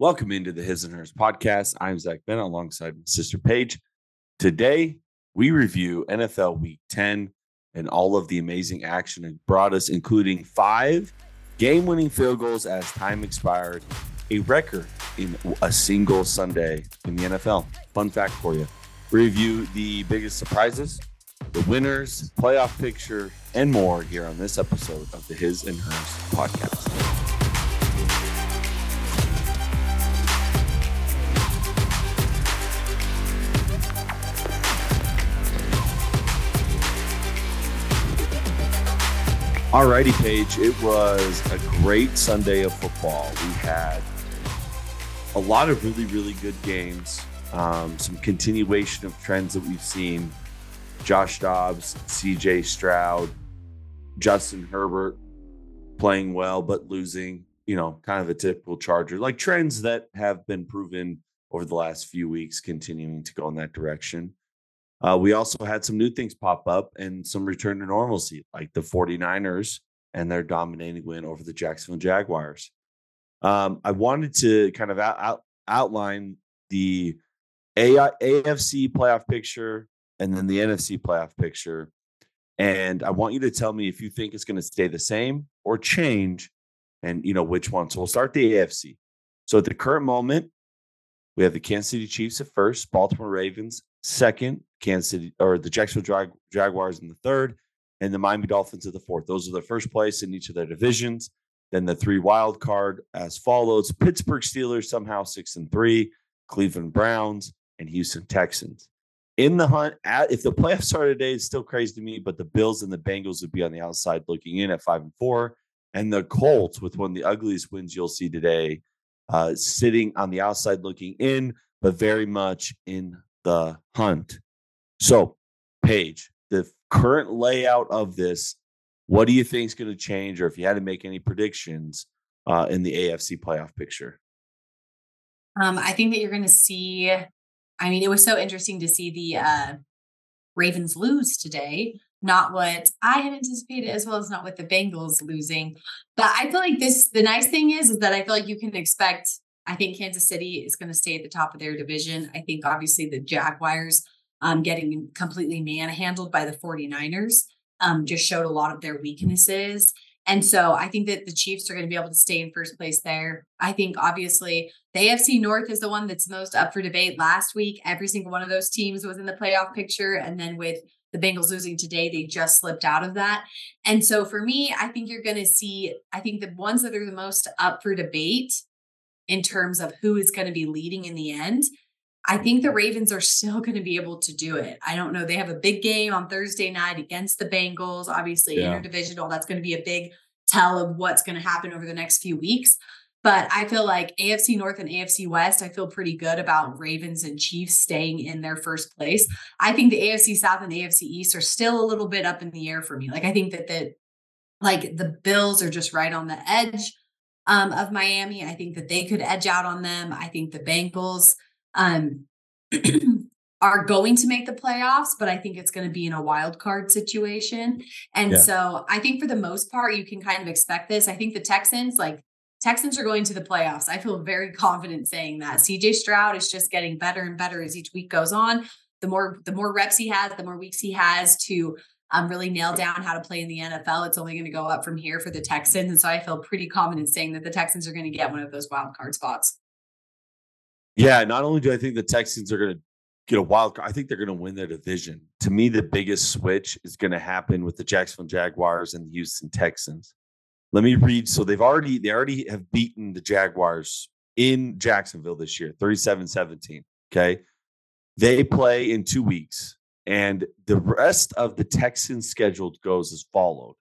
Welcome into the His and Hers podcast. I'm Zach Bennett alongside my sister Paige. Today, we review NFL Week 10 and all of the amazing action it brought us, including five game winning field goals as time expired, a record in a single Sunday in the NFL. Fun fact for you. review the biggest surprises, the winners, playoff picture, and more here on this episode of the His and Hers podcast. Alrighty, Paige. It was a great Sunday of football. We had a lot of really, really good games. Um, some continuation of trends that we've seen. Josh Dobbs, CJ Stroud, Justin Herbert playing well but losing. You know, kind of a typical Charger, like trends that have been proven over the last few weeks, continuing to go in that direction. Uh, we also had some new things pop up and some return to normalcy, like the 49ers and their dominating win over the Jacksonville Jaguars. Um, I wanted to kind of out, out, outline the AI, AFC playoff picture and then the NFC playoff picture. And I want you to tell me if you think it's going to stay the same or change and, you know, which one. So we'll start the AFC. So at the current moment, we have the Kansas City Chiefs at first, Baltimore Ravens second, Kansas City or the Jacksonville Jag- Jaguars in the third, and the Miami Dolphins at the fourth. Those are the first place in each of their divisions. Then the three wild card as follows: Pittsburgh Steelers somehow six and three, Cleveland Browns, and Houston Texans. In the hunt, at, if the playoffs started today, it's still crazy to me. But the Bills and the Bengals would be on the outside looking in at five and four, and the Colts with one of the ugliest wins you'll see today, uh, sitting on the outside looking in, but very much in the hunt. So, Paige, the current layout of this, what do you think is going to change, or if you had to make any predictions uh, in the AFC playoff picture? Um, I think that you're going to see. I mean, it was so interesting to see the uh, Ravens lose today. Not what I had anticipated, as well as not with the Bengals losing. But I feel like this. The nice thing is, is that I feel like you can expect. I think Kansas City is going to stay at the top of their division. I think obviously the Jaguars um, getting completely manhandled by the 49ers um, just showed a lot of their weaknesses. And so I think that the Chiefs are going to be able to stay in first place there. I think obviously the AFC North is the one that's most up for debate. Last week, every single one of those teams was in the playoff picture. And then with the Bengals losing today, they just slipped out of that. And so for me, I think you're going to see, I think the ones that are the most up for debate in terms of who is going to be leading in the end I think the Ravens are still going to be able to do it. I don't know. They have a big game on Thursday night against the Bengals, obviously yeah. interdivisional. That's going to be a big tell of what's going to happen over the next few weeks. But I feel like AFC North and AFC West, I feel pretty good about Ravens and Chiefs staying in their first place. I think the AFC South and the AFC East are still a little bit up in the air for me. Like I think that the like the Bills are just right on the edge um, of Miami. I think that they could edge out on them. I think the Bengals um, are going to make the playoffs, but I think it's going to be in a wild card situation. And yeah. so I think for the most part, you can kind of expect this. I think the Texans, like Texans are going to the playoffs. I feel very confident saying that. CJ Stroud is just getting better and better as each week goes on. The more the more reps he has, the more weeks he has to um, really nail down how to play in the NFL. It's only going to go up from here for the Texans. And so I feel pretty confident saying that the Texans are going to get one of those wild card spots. Yeah, not only do I think the Texans are going to get a wild card, I think they're going to win their division. To me, the biggest switch is going to happen with the Jacksonville Jaguars and the Houston Texans. Let me read. So they've already they already have beaten the Jaguars in Jacksonville this year, 37-17. Okay. They play in two weeks. And the rest of the Texans schedule goes as followed.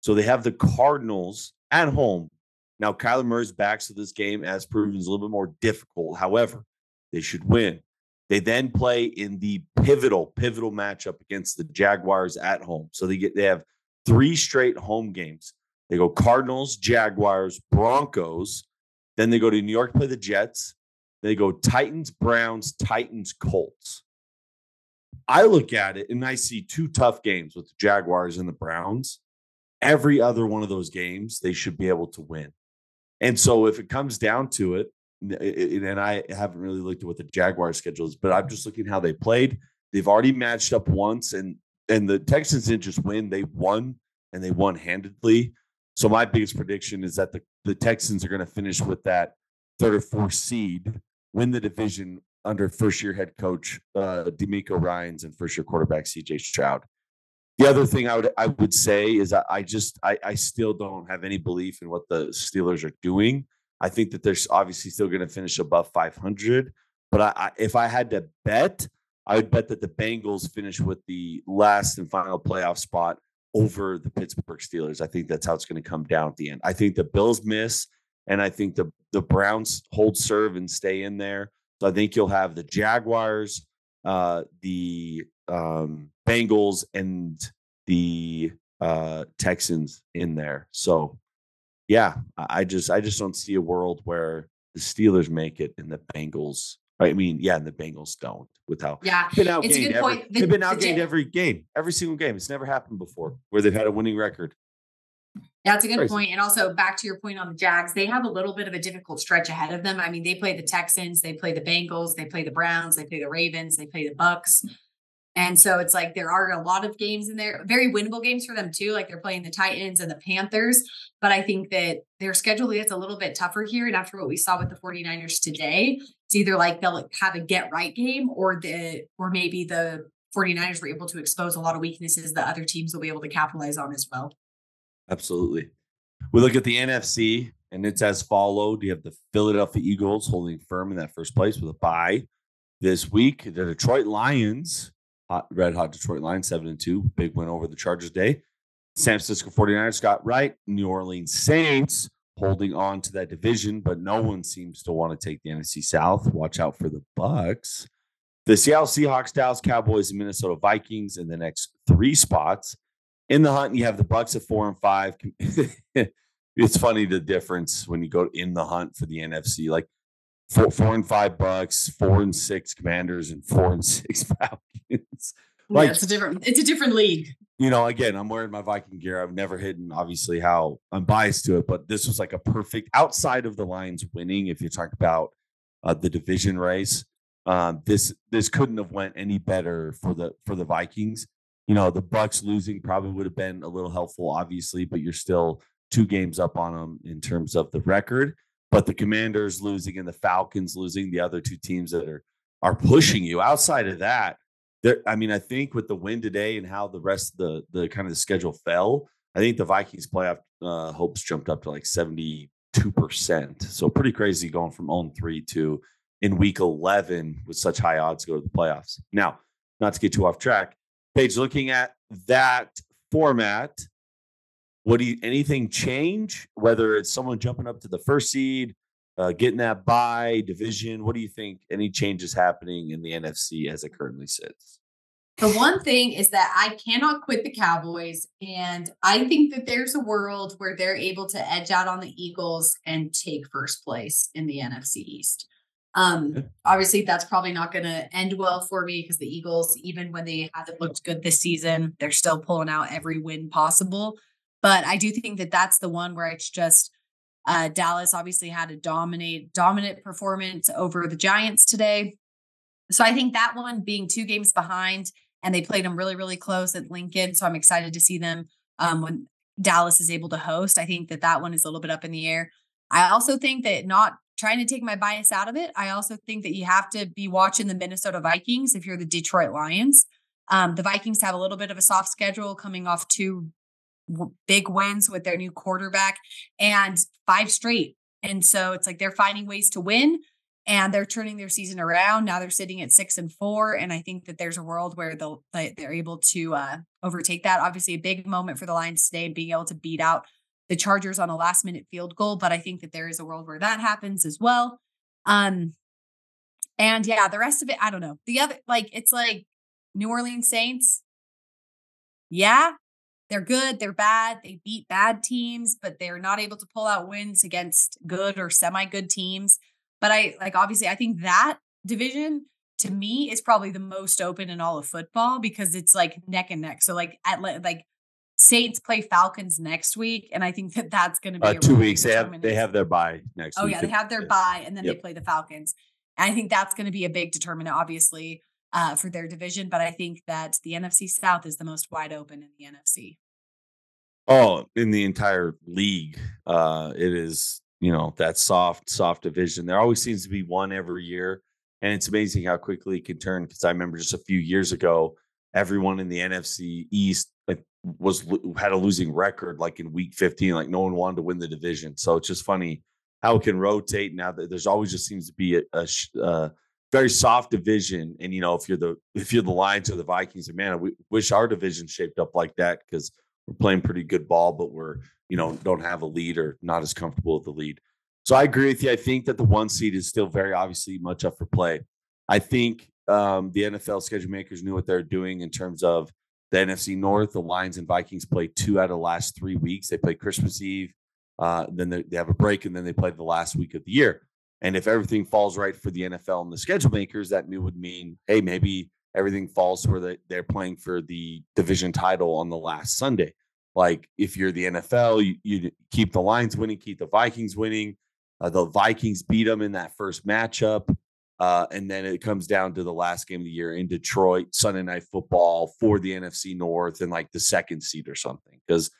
So they have the Cardinals at home now, Kyler Murray's back, so this game, as proven, is a little bit more difficult. However, they should win. They then play in the pivotal, pivotal matchup against the Jaguars at home. So they get they have three straight home games. They go Cardinals, Jaguars, Broncos. Then they go to New York, play the Jets. They go Titans, Browns, Titans, Colts. I look at it and I see two tough games with the Jaguars and the Browns. Every other one of those games, they should be able to win. And so if it comes down to it, and I haven't really looked at what the Jaguars schedule is, but I'm just looking how they played. They've already matched up once, and and the Texans didn't just win; they won, and they won handedly. So my biggest prediction is that the the Texans are going to finish with that third or fourth seed, win the division under first year head coach uh, DeMeco Ryans and first year quarterback CJ Stroud. The other thing I would I would say is I, I just I, I still don't have any belief in what the Steelers are doing. I think that they're obviously still going to finish above 500, but I, I, if I had to bet, I would bet that the Bengals finish with the last and final playoff spot over the Pittsburgh Steelers. I think that's how it's going to come down at the end. I think the Bills miss, and I think the the Browns hold serve and stay in there. So I think you'll have the Jaguars, uh, the um, Bengals, and the uh, Texans in there. So yeah, I just I just don't see a world where the Steelers make it and the Bengals. I mean, yeah, and the Bengals don't. Without yeah, been outgained. Every, point. The, they've been outgained the, every game, every single game. It's never happened before where they've had a winning record. That's a good Crazy. point. And also back to your point on the Jags, they have a little bit of a difficult stretch ahead of them. I mean, they play the Texans, they play the Bengals, they play the Browns, they play the Ravens, they play the Bucs. And so it's like there are a lot of games in there, very winnable games for them too. Like they're playing the Titans and the Panthers. But I think that their schedule gets a little bit tougher here. And after what we saw with the 49ers today, it's either like they'll have a get right game or the or maybe the 49ers were able to expose a lot of weaknesses that other teams will be able to capitalize on as well. Absolutely. We look at the NFC and it's as followed. You have the Philadelphia Eagles holding firm in that first place with a bye this week. The Detroit Lions, hot, red hot Detroit Lions, seven and two, big win over the Chargers day. San Francisco 49ers got right. New Orleans Saints holding on to that division, but no one seems to want to take the NFC South. Watch out for the Bucs. The Seattle Seahawks, Dallas Cowboys, and Minnesota Vikings in the next three spots in the hunt, you have the Bucs at four and five. it's funny the difference when you go in the hunt for the NFC. Like four, four and five Bucs, four and six Commanders, and four and six Falcons. like yeah, it's a different. It's a different league. You know, again, I'm wearing my Viking gear. I've never hidden, obviously, how I'm biased to it, but this was like a perfect outside of the Lions winning. If you talk about uh, the division race, um, this this couldn't have went any better for the for the Vikings you know, the Bucs losing probably would have been a little helpful, obviously, but you're still two games up on them in terms of the record. But the Commanders losing and the Falcons losing, the other two teams that are are pushing you. Outside of that, there, I mean, I think with the win today and how the rest of the the kind of the schedule fell, I think the Vikings playoff uh, hopes jumped up to like 72%. So pretty crazy going from 0 3 to in week 11 with such high odds to go to the playoffs. Now, not to get too off track, Paige, looking at that format, do you anything change? Whether it's someone jumping up to the first seed, uh, getting that by division, what do you think? Any changes happening in the NFC as it currently sits? The one thing is that I cannot quit the Cowboys. And I think that there's a world where they're able to edge out on the Eagles and take first place in the NFC East. Um, obviously, that's probably not going to end well for me because the Eagles, even when they haven't looked good this season, they're still pulling out every win possible. But I do think that that's the one where it's just uh, Dallas obviously had a dominate dominant performance over the Giants today. So I think that one being two games behind, and they played them really, really close at Lincoln. So I'm excited to see them um, when Dallas is able to host. I think that that one is a little bit up in the air. I also think that not trying to take my bias out of it. I also think that you have to be watching the Minnesota Vikings if you're the Detroit Lions. Um, the Vikings have a little bit of a soft schedule coming off two big wins with their new quarterback and five straight. And so it's like they're finding ways to win and they're turning their season around. Now they're sitting at six and four. And I think that there's a world where they'll, they're able to uh, overtake that. Obviously, a big moment for the Lions today being able to beat out the Chargers on a last minute field goal, but I think that there is a world where that happens as well. Um, and yeah, the rest of it, I don't know. The other, like, it's like New Orleans Saints. Yeah, they're good, they're bad, they beat bad teams, but they're not able to pull out wins against good or semi good teams. But I like, obviously, I think that division to me is probably the most open in all of football because it's like neck and neck. So, like, at like Saints play Falcons next week, and I think that that's going to be uh, two weeks. They have they have their bye next. Oh week. yeah, they have their bye, and then yep. they play the Falcons. And I think that's going to be a big determinant, obviously, uh, for their division. But I think that the NFC South is the most wide open in the NFC. Oh, in the entire league, uh, it is you know that soft, soft division. There always seems to be one every year, and it's amazing how quickly it can turn. Because I remember just a few years ago, everyone in the NFC East was had a losing record like in week 15 like no one wanted to win the division. So it's just funny how it can rotate now that there's always just seems to be a, a, a, very soft division. And you know if you're the if you're the lions or the vikings and man we wish our division shaped up like that because we're playing pretty good ball but we're you know don't have a lead or not as comfortable with the lead. So i agree with you. I think that the one seed is still very obviously much up for play. I think um, the nfl schedule makers knew what they're doing in terms of the NFC North, the Lions and Vikings play two out of the last three weeks. They play Christmas Eve, uh, then they, they have a break, and then they play the last week of the year. And if everything falls right for the NFL and the schedule makers, that would mean, hey, maybe everything falls where they, they're playing for the division title on the last Sunday. Like if you're the NFL, you, you keep the Lions winning, keep the Vikings winning. Uh, the Vikings beat them in that first matchup. Uh, and then it comes down to the last game of the year in Detroit, Sunday night football for the NFC North and like the second seed or something. Because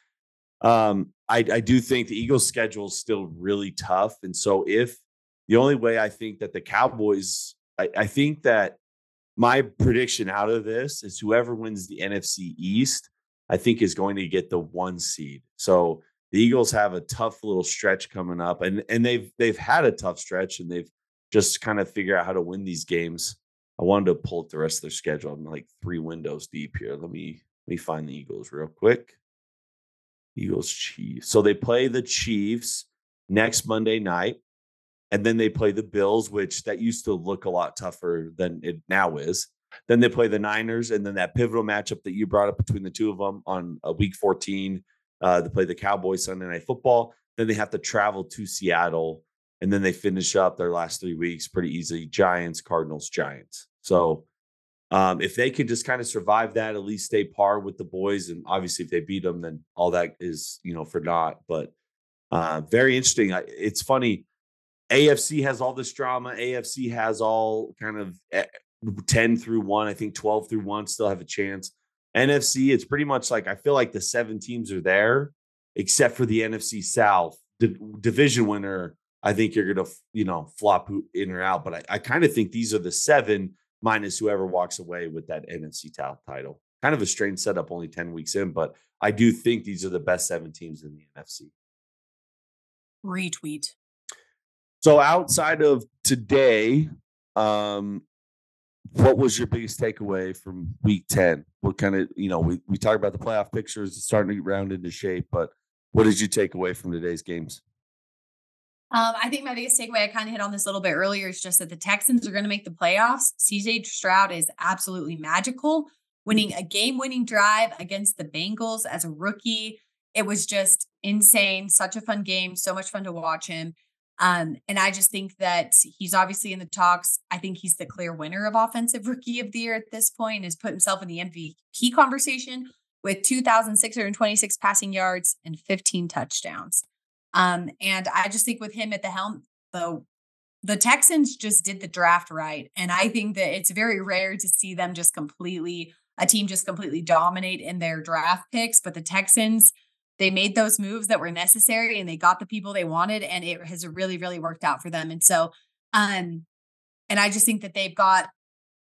um, I, I do think the Eagles' schedule is still really tough. And so, if the only way I think that the Cowboys, I, I think that my prediction out of this is whoever wins the NFC East, I think is going to get the one seed. So the Eagles have a tough little stretch coming up, and and they've they've had a tough stretch, and they've just kind of figure out how to win these games. I wanted to pull up the rest of their schedule. I'm like three windows deep here. Let me let me find the Eagles real quick. Eagles Chiefs. So they play the Chiefs next Monday night, and then they play the Bills, which that used to look a lot tougher than it now is. Then they play the Niners, and then that pivotal matchup that you brought up between the two of them on uh, week 14. Uh, they play the Cowboys Sunday Night Football. Then they have to travel to Seattle and then they finish up their last three weeks pretty easily Giants, Cardinals, Giants. So um, if they can just kind of survive that, at least stay par with the boys, and obviously if they beat them, then all that is you know for naught. But uh, very interesting. It's funny. AFC has all this drama. AFC has all kind of eh, ten through one. I think twelve through one still have a chance. NFC, it's pretty much like I feel like the seven teams are there, except for the NFC South division winner I think you're going to, you know, flop in or out. But I, I kind of think these are the seven minus whoever walks away with that NFC title. Kind of a strange setup, only 10 weeks in, but I do think these are the best seven teams in the NFC. Retweet. So outside of today, um, what was your biggest takeaway from week 10? What kind of, you know, we, we talked about the playoff pictures, starting to get round into shape, but what did you take away from today's games? Um, I think my biggest takeaway, I kind of hit on this a little bit earlier, is just that the Texans are going to make the playoffs. CJ Stroud is absolutely magical, winning a game winning drive against the Bengals as a rookie. It was just insane. Such a fun game. So much fun to watch him. Um, and I just think that he's obviously in the talks. I think he's the clear winner of Offensive Rookie of the Year at this point, has put himself in the MVP conversation with 2,626 passing yards and 15 touchdowns. Um, and I just think with him at the helm, the the Texans just did the draft right. And I think that it's very rare to see them just completely, a team just completely dominate in their draft picks. But the Texans, they made those moves that were necessary and they got the people they wanted. And it has really, really worked out for them. And so, um, and I just think that they've got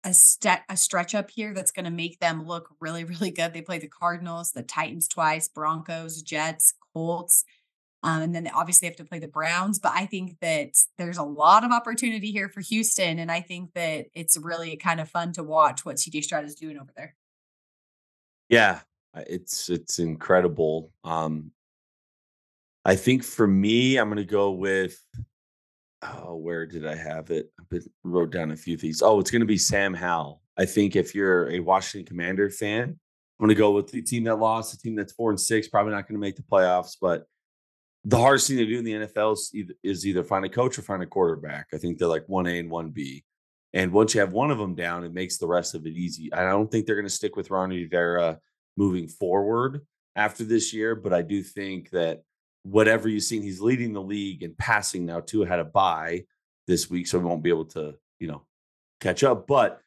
a step a stretch up here that's going to make them look really, really good. They play the Cardinals, the Titans twice, Broncos, Jets, Colts. Um, and then obviously they have to play the Browns. But I think that there's a lot of opportunity here for Houston. And I think that it's really kind of fun to watch what CJ Stroud is doing over there. Yeah, it's it's incredible. Um, I think for me, I'm going to go with. Oh, where did I have it? I wrote down a few things. Oh, it's going to be Sam Howell. I think if you're a Washington Commander fan, I'm going to go with the team that lost, the team that's four and six, probably not going to make the playoffs, but the hardest thing to do in the NFL is either, is either find a coach or find a quarterback. I think they're like one A and one B. And once you have one of them down, it makes the rest of it easy. I don't think they're going to stick with Ronnie Rivera moving forward. after this year, but I do think that whatever you've seen, he's leading the league in passing now too. Had a bye this week, so he won't be able to, you know, catch up. But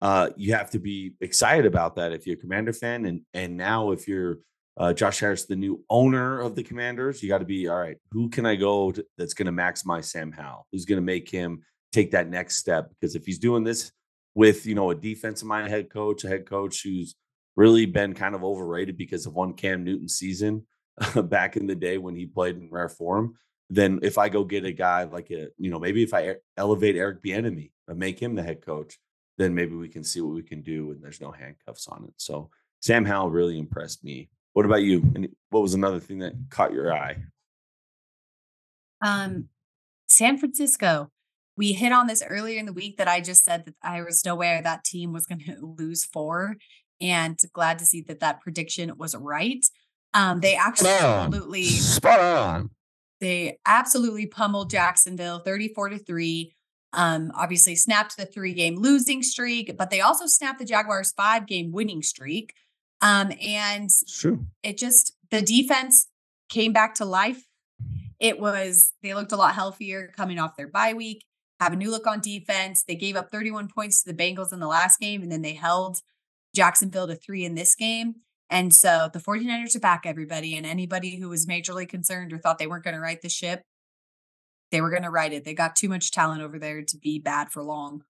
uh, you have to be excited about that if you're a Commander fan, and and now if you're uh, Josh Harris, the new owner of the Commanders, you got to be all right. Who can I go to, that's going to maximize Sam Howell? Who's going to make him take that next step? Because if he's doing this with you know a defensive minded head coach, a head coach who's really been kind of overrated because of one Cam Newton season back in the day when he played in rare form, then if I go get a guy like a you know maybe if I elevate Eric Bieniemy and make him the head coach, then maybe we can see what we can do and there's no handcuffs on it. So Sam Howell really impressed me what about you? And what was another thing that caught your eye? Um, San Francisco. We hit on this earlier in the week that I just said that I was nowhere that team was going to lose four, and glad to see that that prediction was right. Um, they actually absolutely spot on. They absolutely pummeled Jacksonville, thirty-four to three. Um, obviously snapped the three-game losing streak, but they also snapped the Jaguars' five-game winning streak. Um, and true. it just the defense came back to life. It was they looked a lot healthier coming off their bye week, have a new look on defense. They gave up 31 points to the Bengals in the last game, and then they held Jacksonville to three in this game. And so the 49ers are back, everybody. And anybody who was majorly concerned or thought they weren't going to right the ship, they were going to right it. They got too much talent over there to be bad for long.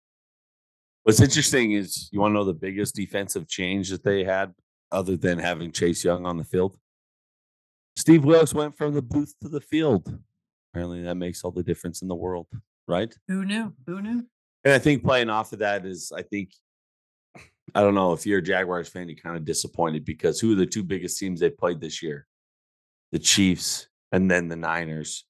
What's interesting is you want to know the biggest defensive change that they had other than having Chase Young on the field. Steve Wilks went from the booth to the field. Apparently, that makes all the difference in the world, right? Who knew? Who knew? And I think playing off of that is, I think, I don't know if you're a Jaguars fan, you're kind of disappointed because who are the two biggest teams they played this year? The Chiefs and then the Niners.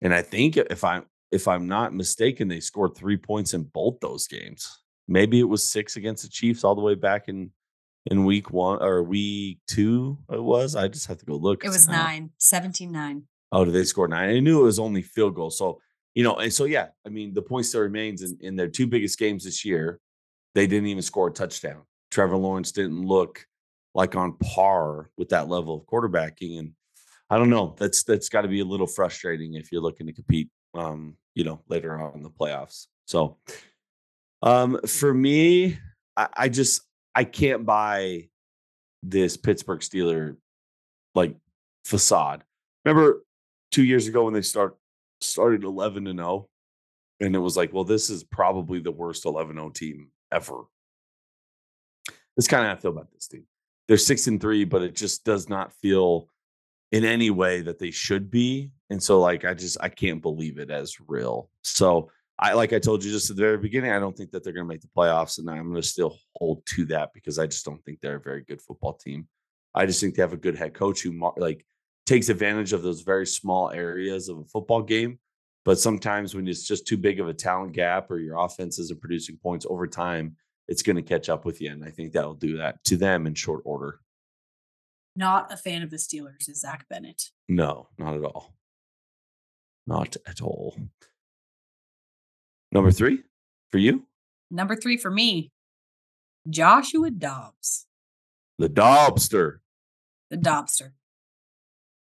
And I think if I'm if I'm not mistaken, they scored three points in both those games. Maybe it was six against the Chiefs all the way back in in week one or week two it was i just have to go look it was nine 17 9 oh did they score nine? I knew it was only field goal so you know and so yeah i mean the point still remains in, in their two biggest games this year they didn't even score a touchdown. Trevor lawrence didn't look like on par with that level of quarterbacking and i don't know that's that's got to be a little frustrating if you're looking to compete um you know later on in the playoffs so um for me I, I just I can't buy this Pittsburgh Steeler like facade. Remember two years ago when they start started 11 and 0 and it was like, well, this is probably the worst 11 0 team ever. That's kind of how I feel about this team. They're six and three, but it just does not feel in any way that they should be. And so, like, I just I can't believe it as real. So I like I told you just at the very beginning, I don't think that they're going to make the playoffs, and I'm going to still hold to that because I just don't think they're a very good football team. I just think they have a good head coach who like takes advantage of those very small areas of a football game. But sometimes when it's just too big of a talent gap or your offense isn't producing points over time, it's going to catch up with you, and I think that'll do that to them in short order. Not a fan of the Steelers, is Zach Bennett. No, not at all. Not at all. Number three for you? Number three for me, Joshua Dobbs. The Dobster. The Dobster.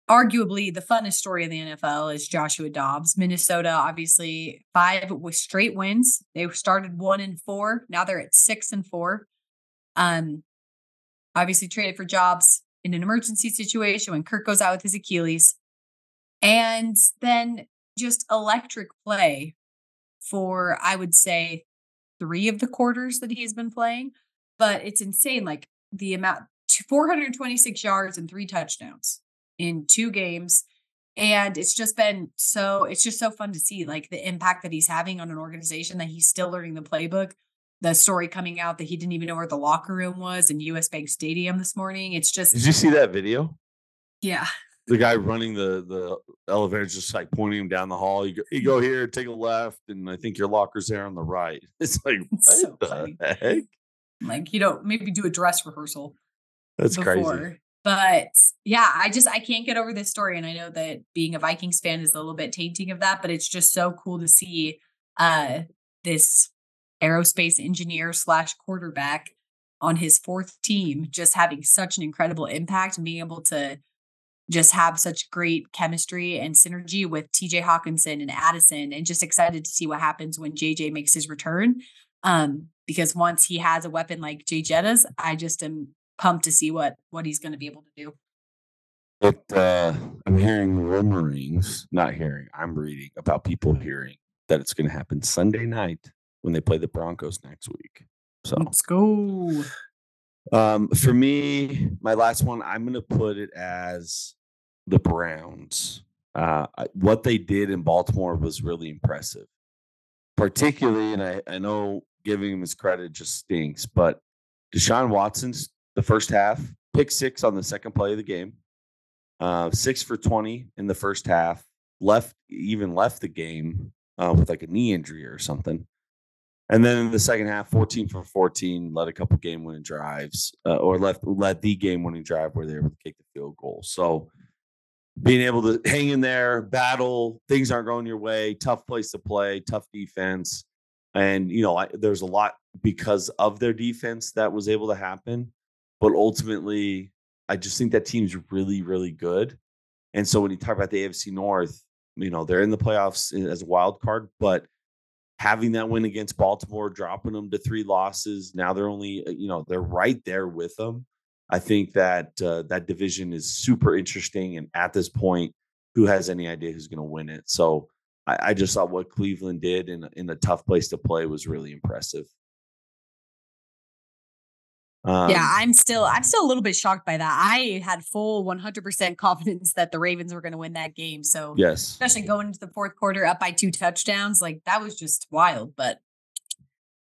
Arguably, the funnest story in the NFL is Joshua Dobbs. Minnesota, obviously, five with straight wins. They started one and four. Now they're at six and four. Um, obviously traded for Dobbs in an emergency situation when Kirk goes out with his Achilles. And then just electric play for I would say three of the quarters that he's been playing. But it's insane, like the amount 426 yards and three touchdowns in two games. And it's just been so, it's just so fun to see like the impact that he's having on an organization that he's still learning the playbook. The story coming out that he didn't even know where the locker room was in US Bank Stadium this morning. It's just Did you see that video? Yeah the guy running the the elevator is just like pointing him down the hall. You go, you go here, take a left, and I think your locker's there on the right. It's like it's so the heck? Like you know, maybe do a dress rehearsal. That's before. crazy. But yeah, I just I can't get over this story, and I know that being a Vikings fan is a little bit tainting of that, but it's just so cool to see uh this aerospace engineer slash quarterback on his fourth team, just having such an incredible impact and being able to just have such great chemistry and synergy with TJ Hockenson and Addison, and just excited to see what happens when JJ makes his return. Um, because once he has a weapon like Jay Jettas, I just am pumped to see what what he's going to be able to do. But uh, I'm hearing rumorings, not hearing, I'm reading about people hearing that it's going to happen Sunday night when they play the Broncos next week. So let's go. Um, for me, my last one, I'm going to put it as the Browns. Uh, what they did in Baltimore was really impressive, particularly, and I, I know giving him his credit just stinks, but Deshaun Watson's the first half, pick six on the second play of the game, uh, six for 20 in the first half, left, even left the game uh, with like a knee injury or something. And then in the second half, 14 for 14, led a couple game winning drives, uh, or left led the game winning drive where they were able to kick the field goal. So being able to hang in there, battle, things aren't going your way, tough place to play, tough defense. And, you know, I, there's a lot because of their defense that was able to happen. But ultimately, I just think that team's really, really good. And so when you talk about the AFC North, you know, they're in the playoffs as a wild card, but having that win against Baltimore, dropping them to three losses, now they're only, uh, you know, they're right there with them. I think that uh, that division is super interesting. And at this point, who has any idea who's going to win it? So I, I, just thought what Cleveland did in, in a tough place to play was really impressive. Um, yeah, I'm still I'm still a little bit shocked by that. I had full 100% confidence that the Ravens were going to win that game. So yes, especially going into the fourth quarter up by two touchdowns, like that was just wild. But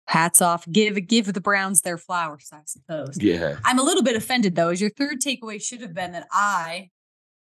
hats off, give give the Browns their flowers, I suppose. Yeah, I'm a little bit offended though. As your third takeaway should have been that I,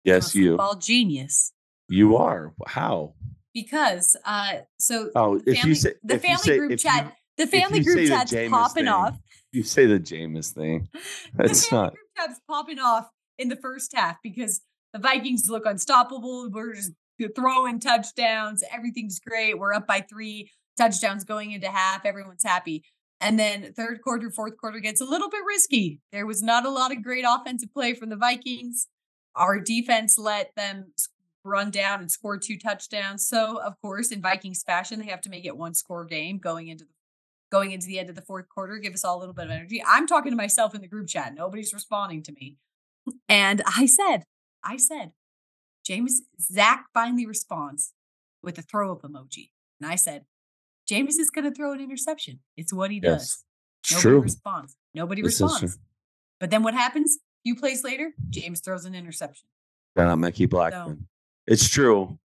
yes, you, football genius. You are how? Because uh, so oh, if family, you say the family say, group chat. You, the family group chat's popping thing, off. You say the Jameis thing. That's not. Group popping off in the first half because the Vikings look unstoppable. We're just throwing touchdowns. Everything's great. We're up by three touchdowns going into half. Everyone's happy. And then third quarter, fourth quarter gets a little bit risky. There was not a lot of great offensive play from the Vikings. Our defense let them run down and score two touchdowns. So, of course, in Vikings fashion, they have to make it one score game going into the going into the end of the fourth quarter, give us all a little bit of energy. I'm talking to myself in the group chat. Nobody's responding to me. And I said, I said, Jameis, Zach finally responds with a throw up emoji. And I said, Jameis is going to throw an interception. It's what he does. Yes. Nobody True. responds. Nobody this responds. But then what happens? A few plays later, Jameis throws an interception. Shout out Mekhi Blackmon. So, it's true.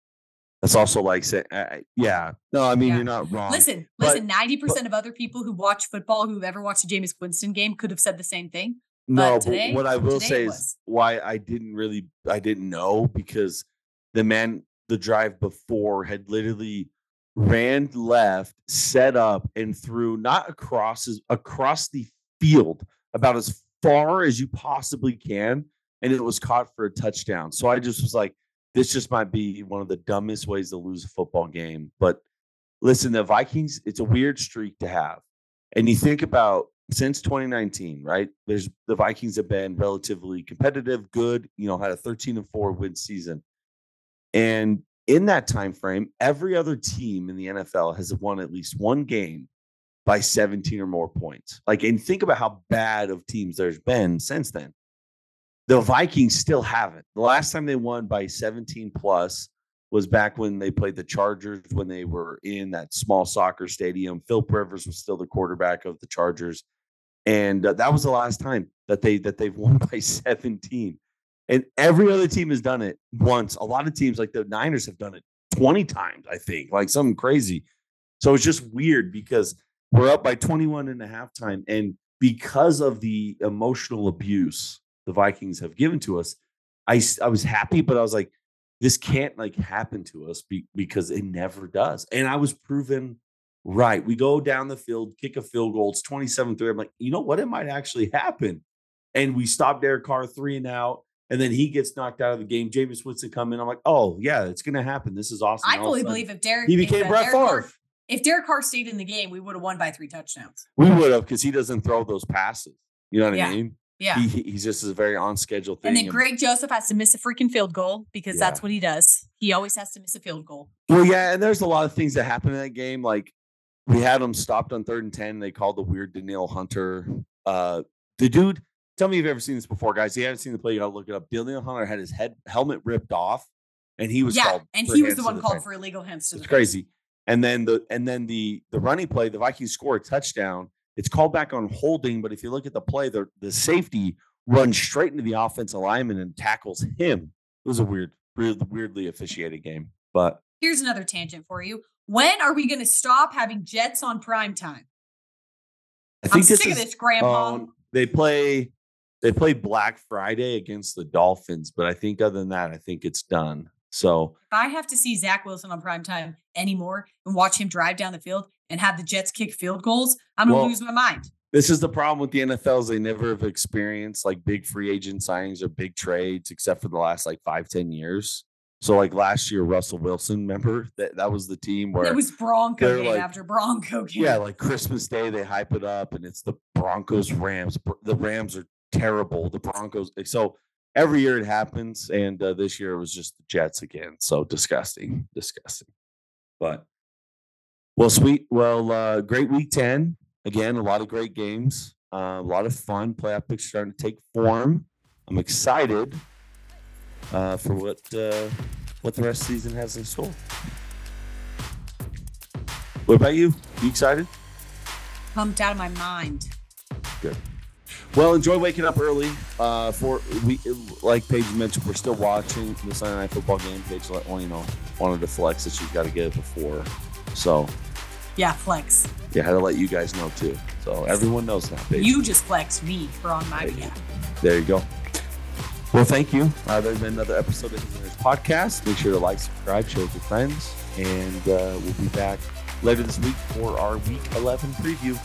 That's also like saying, uh, yeah, no, I mean, yeah. you're not wrong. Listen, but, listen, 90% of other people who watch football, who've ever watched a Jameis Winston game, could have said the same thing. No, but, today, but what I will say is why I didn't really, I didn't know because the man, the drive before had literally ran left, set up, and threw not across his, across the field about as far as you possibly can, and it was caught for a touchdown. So I just was like, this just might be one of the dumbest ways to lose a football game. But listen, the Vikings, it's a weird streak to have. And you think about since 2019, right? There's the Vikings have been relatively competitive, good, you know, had a 13 and 4 win season. And in that time frame, every other team in the NFL has won at least one game by 17 or more points. Like, and think about how bad of teams there's been since then. The Vikings still haven't. The last time they won by 17 plus was back when they played the Chargers when they were in that small soccer stadium. Philip Rivers was still the quarterback of the Chargers, and uh, that was the last time that they that they've won by 17. And every other team has done it once. A lot of teams, like the Niners, have done it 20 times. I think, like something crazy. So it's just weird because we're up by 21 and a half time, and because of the emotional abuse the Vikings have given to us, I, I was happy, but I was like, this can't like happen to us be, because it never does. And I was proven right. We go down the field, kick a field goal. It's 27 3. I'm like, you know what? It might actually happen. And we stop Derek Carr three and out. And then he gets knocked out of the game. Jameis Winston come in. I'm like, oh yeah, it's gonna happen. This is awesome. I fully believe if Derek he became Brett Favre. if Derek Carr stayed in the game, we would have won by three touchdowns. We would have because he doesn't throw those passes. You know what Yeah. I mean? Yeah. He, he- he's just a very on schedule thing. and then Greg Joseph has to miss a freaking field goal because that's what he does. He always has to miss a field goal. Well, yeah, and there's a lot of things that happen in that game. Like we had them stopped on third and ten. They called the weird Danielle Hunter. Uh, the dude. Tell me if you've ever seen this before, guys. If you haven't seen the play, you gotta look it up. Danielle Hunter had his head helmet ripped off, and he was yeah, called. and he was the to one called face. for illegal hands to It's the crazy. And then the and then the the running play, the Vikings score a touchdown. It's called back on holding, but if you look at the play, the the safety runs straight into the offensive lineman and tackles him. It was a weird, weird weirdly officiated game. But Here's another tangent for you. When are we going to stop having Jets on prime time? I I'm think this sick is of this, Grandpa. um, they play they play Black Friday against the Dolphins, but I think other than that, I think it's done. So if I have to see Zach Wilson on prime time anymore and watch him drive down the field and have the Jets kick field goals, I'm going to Well, lose my mind. This is the problem with the NFL is they never have experienced like big free agent signings or big trades except for the last like five, ten years. So like last year, Russell Wilson, remember that that was the team where It was Bronco game like- after Bronco game. yeah, like Christmas Day they hype it up and it's the Broncos Rams. The Rams are terrible. The Broncos eh, so every year it happens and uh, this year it was just the Jets again. So disgusting, disgusting. But well, sweet. Well, uh, great week 10. Again, a lot of great games. Uh, a lot of fun. Playoff picks starting to take form. I'm excited uh, for what uh, what the rest of the season has in store. What about you? You excited? Pumped out of my mind. Good. Well, enjoy waking up early. Uh, for we like Paige mentioned, we're still watching the Sunday night football game. Paige, let well, you know, wanted to flex that she's got to get it before. So Yeah, flex. yeah, had to let you guys know too. So everyone knows now. Paige. You just flexed me for on my behalf. There you go. Well, thank you. Uh, there's been another episode of His and Hers Podcast. Make sure to like, subscribe, share with your friends, and uh, we'll be back later this week for our Week 11 preview.